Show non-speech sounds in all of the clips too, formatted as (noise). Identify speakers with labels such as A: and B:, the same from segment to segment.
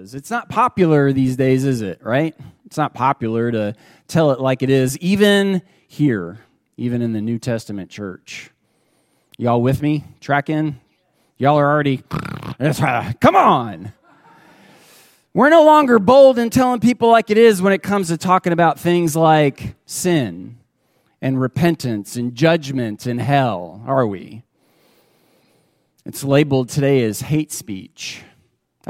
A: is. It's not popular these days, is it, right? It's not popular to tell it like it is, even here, even in the New Testament church. Y'all with me? Tracking? Y'all are already, (laughs) come on. We're no longer bold in telling people like it is when it comes to talking about things like sin and repentance and judgment and hell, are we? It's labeled today as hate speech.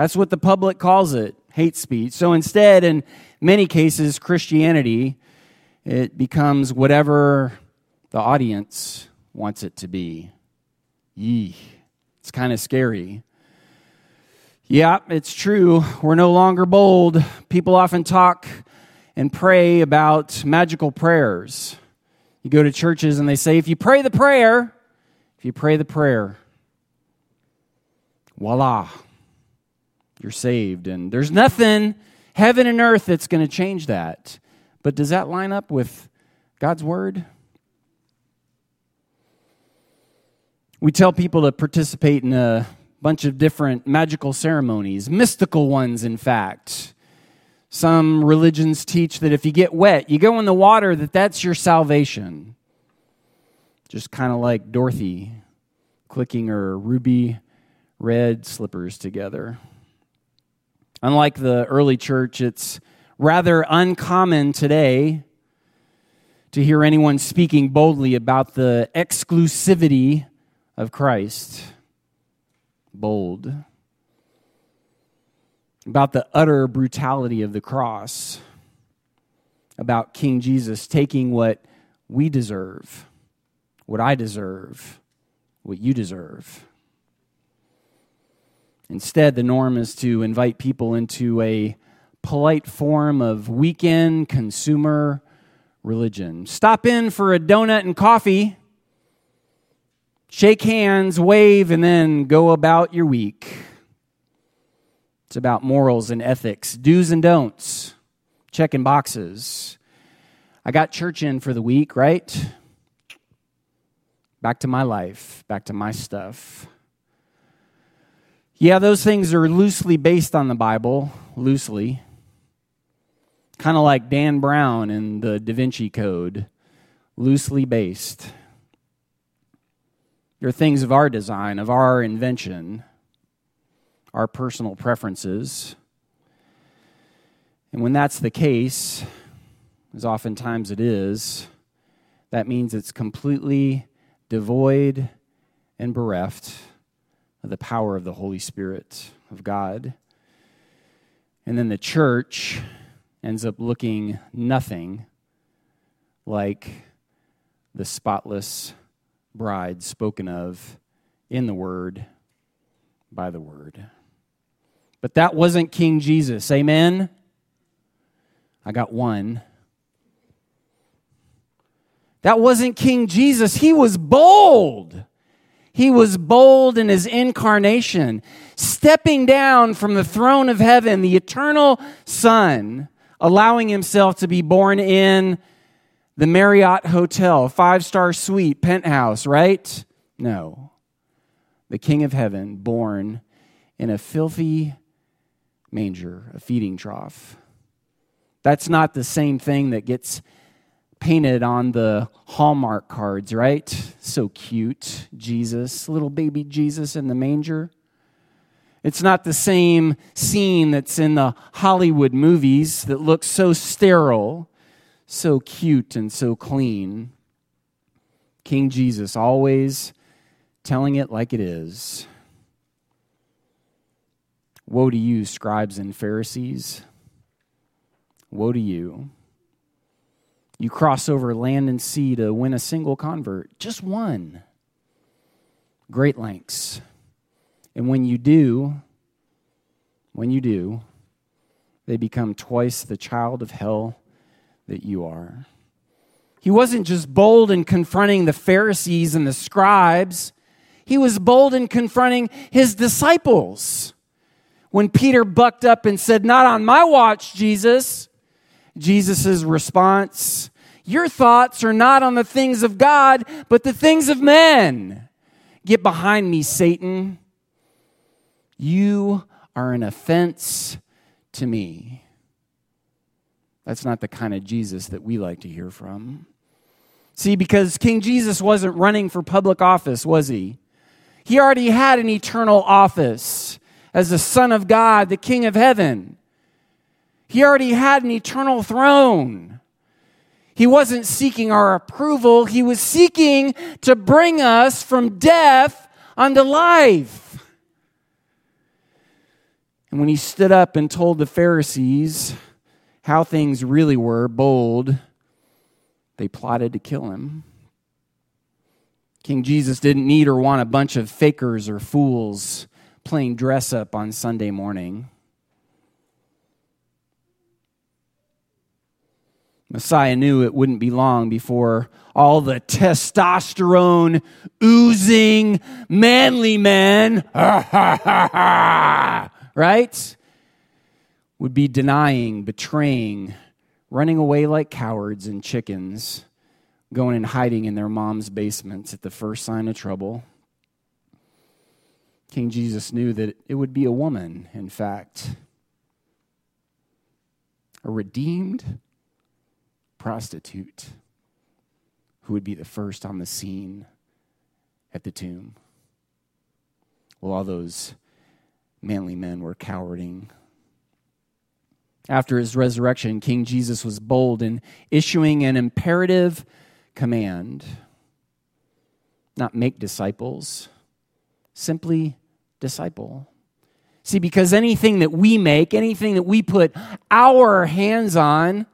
A: That's what the public calls it hate speech. So instead, in many cases, Christianity, it becomes whatever the audience wants it to be. Yee. It's kind of scary. Yeah, it's true. We're no longer bold. People often talk and pray about magical prayers. You go to churches and they say, if you pray the prayer, if you pray the prayer, voila, you're saved. And there's nothing, heaven and earth, that's going to change that. But does that line up with God's word? We tell people to participate in a bunch of different magical ceremonies, mystical ones, in fact. Some religions teach that if you get wet, you go in the water, that that's your salvation. Just kind of like Dorothy clicking her ruby red slippers together. Unlike the early church, it's rather uncommon today to hear anyone speaking boldly about the exclusivity of Christ. Bold. About the utter brutality of the cross. About King Jesus taking what we deserve, what I deserve, what you deserve. Instead, the norm is to invite people into a polite form of weekend consumer religion. Stop in for a donut and coffee shake hands, wave, and then go about your week. It's about morals and ethics, do's and don'ts, checking boxes. I got church in for the week, right? Back to my life, back to my stuff. Yeah, those things are loosely based on the Bible, loosely. Kind of like Dan Brown and the Da Vinci Code, loosely based. They're things of our design, of our invention, our personal preferences. And when that's the case, as oftentimes it is, that means it's completely devoid and bereft the power of the Holy Spirit of God. And then the church ends up looking nothing like the spotless bride spoken of in the Word by the Word. But that wasn't King Jesus. Amen? I got one. That wasn't King Jesus. He was bold. He was bold in his incarnation, stepping down from the throne of heaven, the eternal Son, allowing himself to be born in the Marriott Hotel, five star suite, penthouse, right? No. The King of Heaven, born in a filthy manger, a feeding trough. That's not the same thing that gets painted on the Hallmark cards, right? So cute, Jesus, little baby Jesus in the manger. It's not the same scene that's in the Hollywood movies that looks so sterile so cute and so clean. King Jesus always telling it like it is. Woe to you, scribes and Pharisees. Woe to you. You cross over land and sea to win a single convert, just one. Great lengths. And when you do, when you do, they become twice the child of hell that you are. He wasn't just bold in confronting the Pharisees and the scribes, he was bold in confronting his disciples. When Peter bucked up and said, Not on my watch, Jesus, Jesus' response, Your thoughts are not on the things of God, but the things of men. Get behind me, Satan. You are an offense to me. That's not the kind of Jesus that we like to hear from. See, because King Jesus wasn't running for public office, was he? He already had an eternal office as the Son of God, the King of heaven. He already had an eternal throne. He wasn't seeking our approval, he was seeking to bring us from death unto life. And when he stood up and told the Pharisees how things really were, bold, they plotted to kill him. King Jesus didn't need or want a bunch of fakers or fools playing dress up on Sunday morning. Messiah knew it wouldn't be long before all the testosterone oozing manly men, (laughs) right, would be denying, betraying, running away like cowards and chickens, going and hiding in their mom's basements at the first sign of trouble. King Jesus knew that it would be a woman, in fact, a redeemed prostitute who would be the first on the scene at the tomb. Well, all those manly men were cowering. After his resurrection, King Jesus was bold in issuing an imperative command not make disciples, simply disciple. See, because anything that we make, anything that we put our hands on,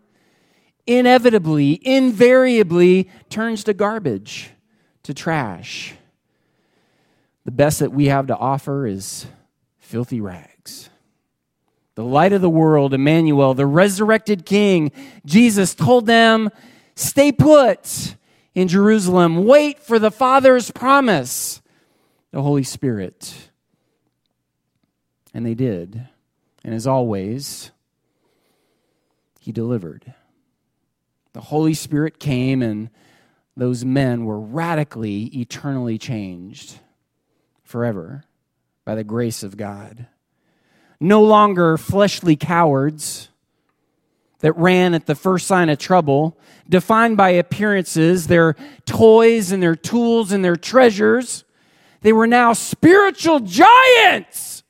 A: inevitably, invariably turns to garbage, to trash. The best that we have to offer is filthy rags. The light of the world, Emmanuel, the resurrected King, Jesus told them, Stay put in Jerusalem. Wait for the Father's promise, the Holy Spirit. And they did. And as always, He delivered. The Holy Spirit came, and those men were radically, eternally changed forever by the grace of God. No longer fleshly cowards that ran at the first sign of trouble, defined by appearances, their toys and their tools and their treasures. They were now spiritual giants,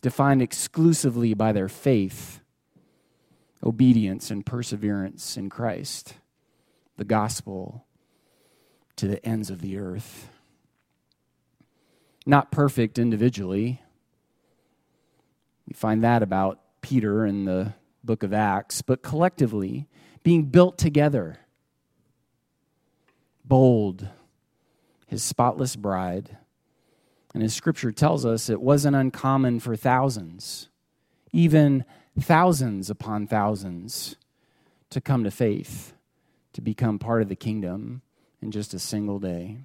A: defined exclusively by their faith, obedience, and perseverance in Christ, the gospel to the ends of the earth not perfect individually. We find that about Peter in the book of Acts, but collectively, being built together. Bold, his spotless bride. And as scripture tells us, it wasn't uncommon for thousands, even thousands upon thousands, to come to faith, to become part of the kingdom in just a single day.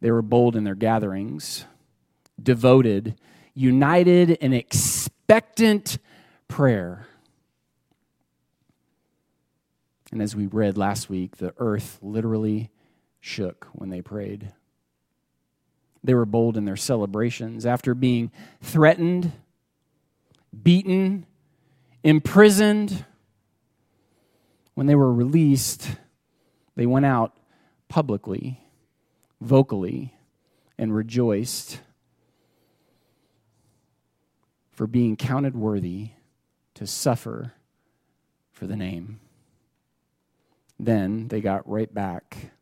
A: They were bold in their gatherings, devoted, united in expectant prayer. And as we read last week, the earth literally shook when they prayed. They were bold in their celebrations. After being threatened, beaten, imprisoned, when they were released, they went out publicly vocally and rejoiced for being counted worthy to suffer for the name. Then they got right back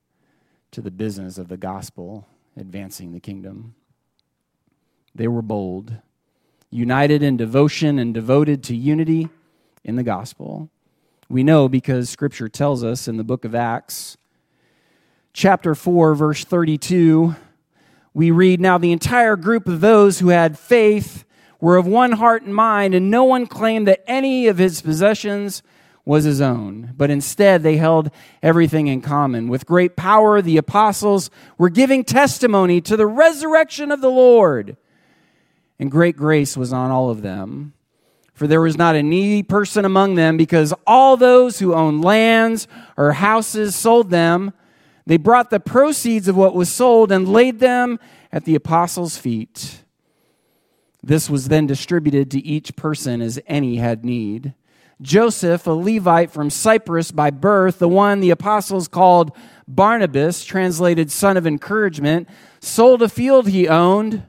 A: to the business of the gospel, advancing the kingdom. They were bold, united in devotion and devoted to unity in the gospel. We know because scripture tells us in the book of Acts chapter 4, verse 32, we read Now the entire group of those who had faith were of one heart and mind, and no one claimed that any of his possessions was his own, but instead they held everything in common. With great power, the apostles were giving testimony to the resurrection of the Lord, and great grace was on all of them. For there was not a needy person among them, because all those who owned lands or houses sold them they brought the proceeds of what was sold and laid them at the apostles' feet. This was then distributed to each person as any had need. Joseph, a Levite from Cyprus by birth, the one the apostles called Barnabas, translated son of encouragement, sold a field he owned,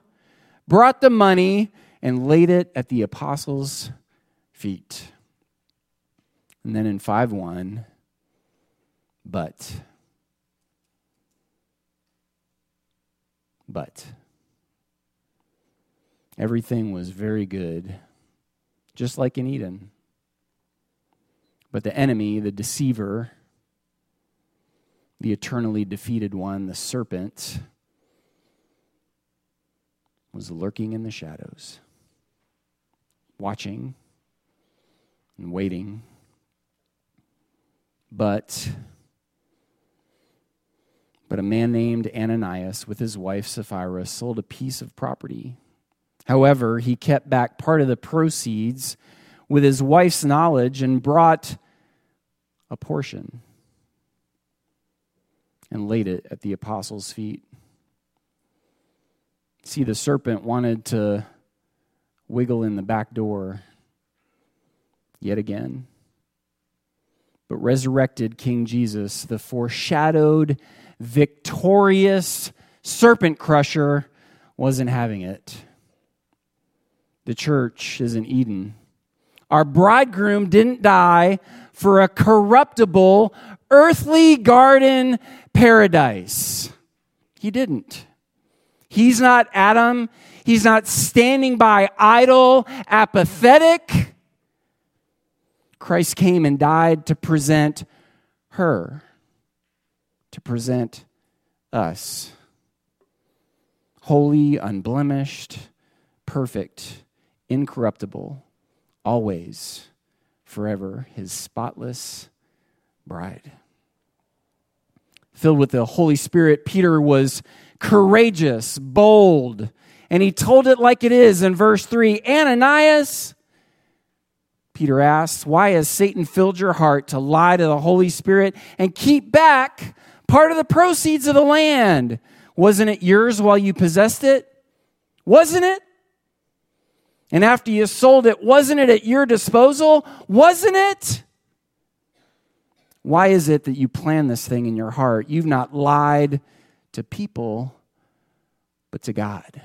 A: brought the money, and laid it at the apostles' feet. And then in 5 1, but. But. Everything was very good, just like in Eden. But the enemy, the deceiver, the eternally defeated one, the serpent, was lurking in the shadows, watching and waiting. But but a man named Ananias with his wife Sapphira sold a piece of property. However, he kept back part of the proceeds with his wife's knowledge and brought a portion and laid it at the apostles' feet. See, the serpent wanted to wiggle in the back door yet again. But resurrected King Jesus, the foreshadowed, victorious serpent crusher, wasn't having it. The church is in Eden. Our bridegroom didn't die for a corruptible, earthly garden paradise. He didn't. He's not Adam. He's not standing by idle, apathetic. Christ came and died to present her, to present us. Holy, unblemished, perfect, incorruptible, always, forever, his spotless bride. Filled with the Holy Spirit, Peter was courageous, bold, and he told it like it is in verse 3 Ananias, Peter asks, Why has Satan filled your heart to lie to the Holy Spirit and keep back part of the proceeds of the land? Wasn't it yours while you possessed it? Wasn't it? And after you sold it, wasn't it at your disposal? Wasn't it? Why is it that you plan this thing in your heart? You've not lied to people, but to God.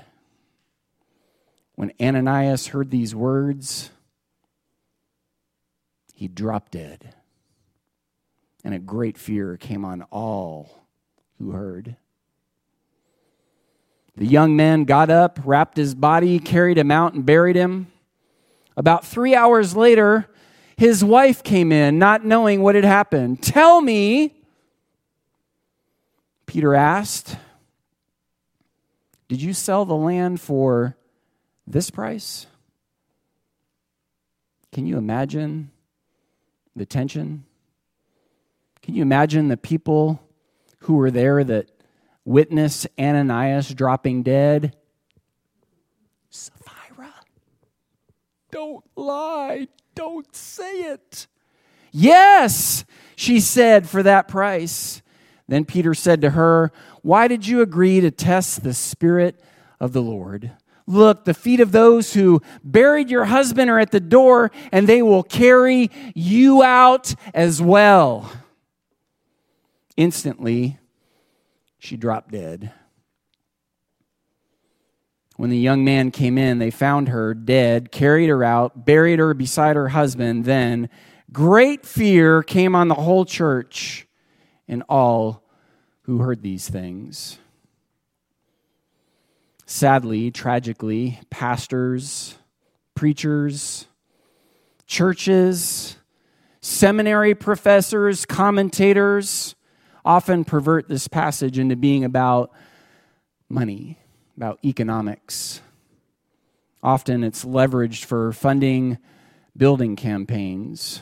A: When Ananias heard these words, he dropped dead. And a great fear came on all who heard. The young man got up, wrapped his body, carried him out, and buried him. About three hours later, his wife came in, not knowing what had happened. Tell me, Peter asked, Did you sell the land for this price? Can you imagine the tension? Can you imagine the people who were there that witness Ananias dropping dead. Sapphira, don't lie. Don't say it. Yes, she said, for that price. Then Peter said to her, Why did you agree to test the Spirit of the Lord? Look, the feet of those who buried your husband are at the door, and they will carry you out as well. Instantly, she dropped dead. When the young man came in, they found her dead, carried her out, buried her beside her husband. Then great fear came on the whole church and all who heard these things. Sadly, tragically, pastors, preachers, churches, seminary professors, commentators, often pervert this passage into being about money, about economics. Often it's leveraged for funding building campaigns.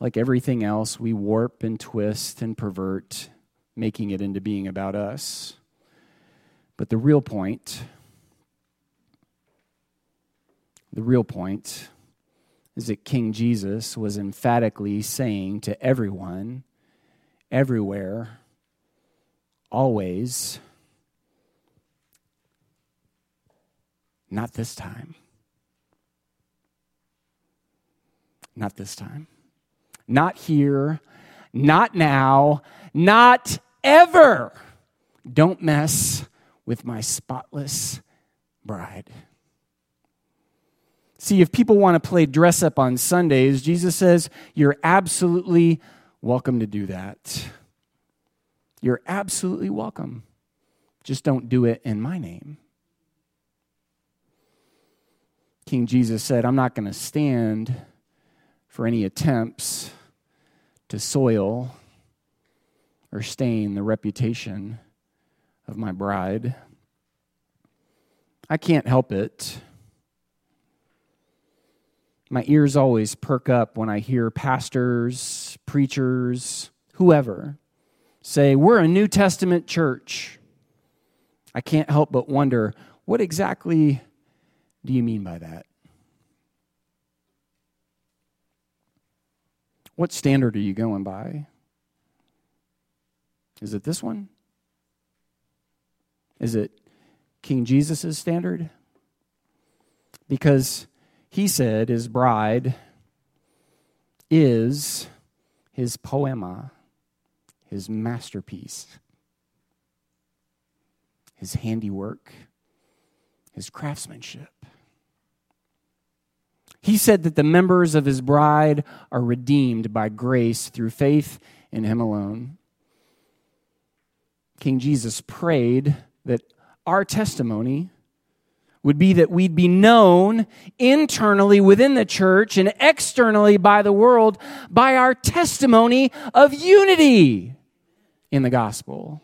A: Like everything else, we warp and twist and pervert, making it into being about us. But the real point, the real point is that King Jesus was emphatically saying to everyone everywhere, always. Not this time. Not this time. Not here. Not now. Not ever. Don't mess with my spotless bride. See, if people want to play dress up on Sundays, Jesus says, you're absolutely welcome to do that. You're absolutely welcome. Just don't do it in my name. King Jesus said, I'm not going to stand for any attempts to soil or stain the reputation of my bride. I can't help it. My ears always perk up when I hear pastors, preachers, whoever say, We're a New Testament church. I can't help but wonder what exactly do you mean by that? What standard are you going by? Is it this one? Is it King Jesus' standard? Because he said his bride is his poema, his masterpiece, his handiwork, his craftsmanship. He said that the members of his bride are redeemed by grace through faith in him alone. King Jesus prayed that our testimony would be that we'd be known internally within the church and externally by the world by our testimony of unity in the gospel.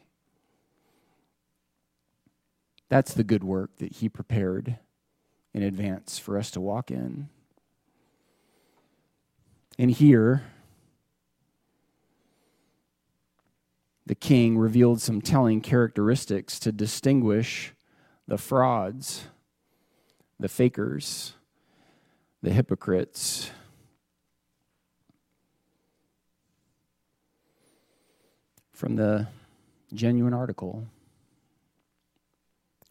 A: That's the good work that he prepared in advance for us to walk in. And here, the king revealed some telling characteristics to distinguish the frauds, the fakers, the hypocrites. From the genuine article.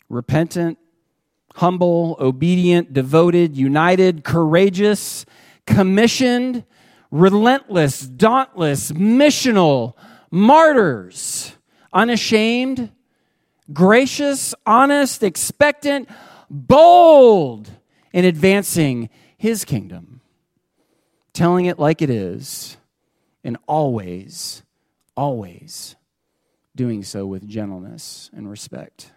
A: Repentant, humble, obedient, devoted, united, courageous, commissioned, relentless, dauntless, missional martyrs, unashamed, gracious, honest, expectant, bold in advancing his kingdom, telling it like it is, and always, always doing so with gentleness and respect.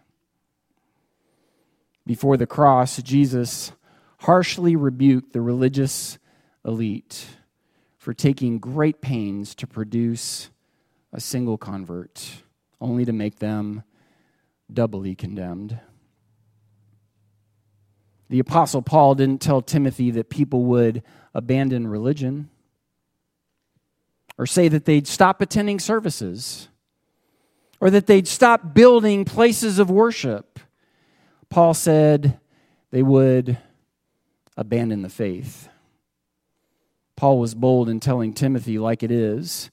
A: Before the cross, Jesus harshly rebuked the religious elite for taking great pains to produce a single convert, only to make them doubly condemned. The Apostle Paul didn't tell Timothy that people would abandon religion or say that they'd stop attending services or that they'd stop building places of worship. Paul said they would abandon the faith. Paul was bold in telling Timothy, like it is,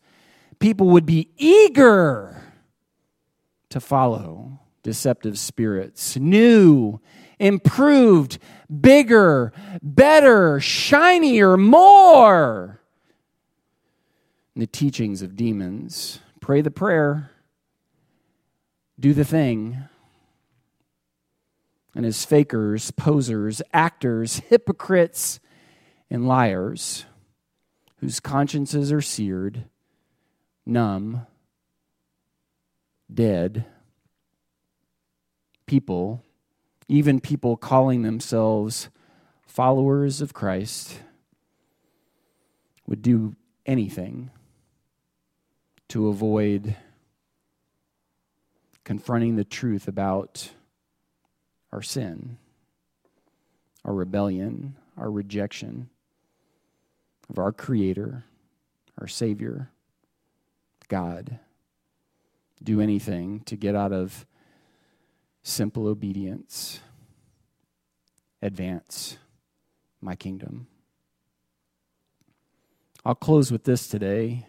A: people would be eager to follow deceptive spirits, new, improved, bigger, better, shinier, more. The teachings of demons. Pray the prayer, do the thing. And as fakers, posers, actors, hypocrites, and liars, whose consciences are seared, numb, dead, people, even people calling themselves followers of Christ, would do anything to avoid confronting the truth about our sin, our rebellion, our rejection of our Creator, our Savior, God. Do anything to get out of simple obedience, advance my kingdom. I'll close with this today.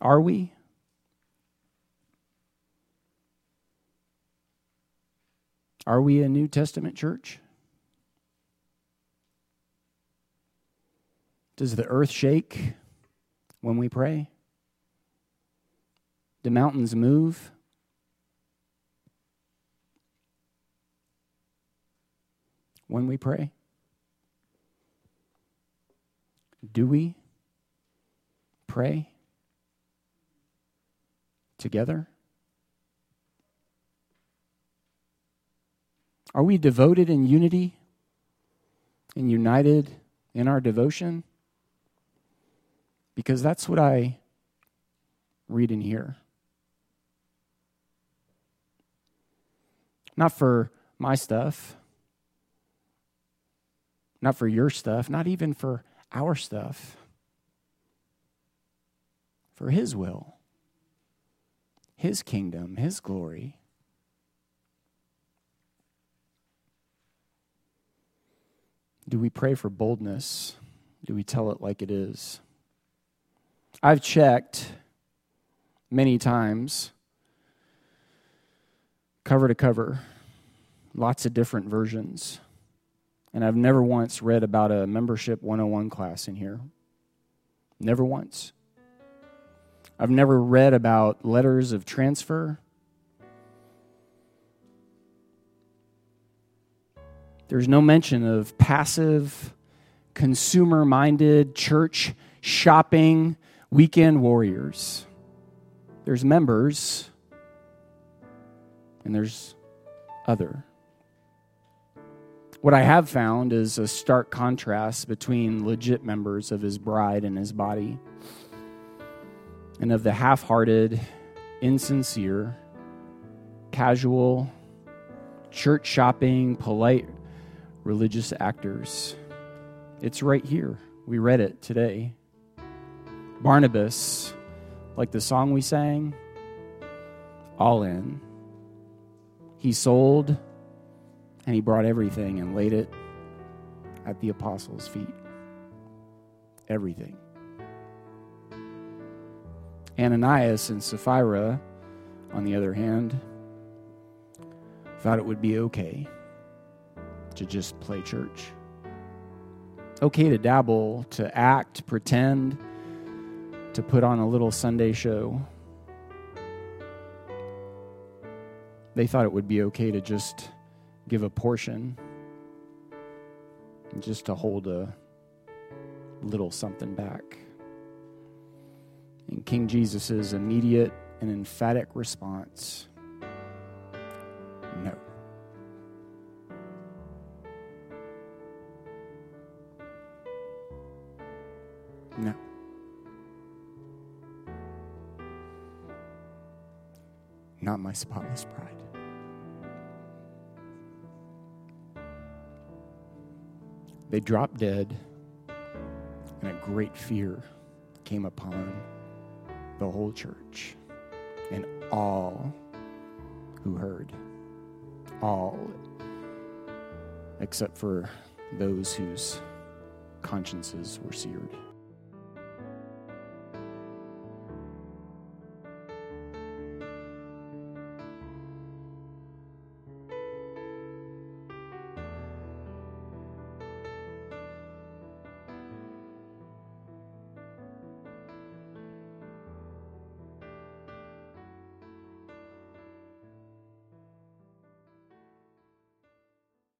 A: Are we? Are we a New Testament church? Does the earth shake when we pray? Do mountains move? When we pray? Do we pray together? Are we devoted in unity and united in our devotion? Because that's what I read in here. Not for my stuff, not for your stuff, not even for our stuff, for His will, His kingdom, His glory. Do we pray for boldness? Do we tell it like it is? I've checked many times, cover to cover, lots of different versions. And I've never once read about a membership 101 class in here. Never once. I've never read about letters of transfer. There's no mention of passive, consumer minded church shopping weekend warriors. There's members, and there's other. What I have found is a stark contrast between legit members of his bride and his body, and of the half hearted, insincere, casual, church shopping, polite religious actors. It's right here. We read it today. Barnabas, like the song we sang, all in. He sold and he brought everything and laid it at the apostles' feet. Everything. Ananias and Sapphira, on the other hand, thought it would be okay to just play church. Okay to dabble, to act, pretend, to put on a little Sunday show. They thought it would be okay to just give a portion, just to hold a little something back. And King Jesus' immediate and emphatic response spotless bride. They dropped dead, and a great fear came upon the whole church and all who heard. All, except for those whose consciences were seared.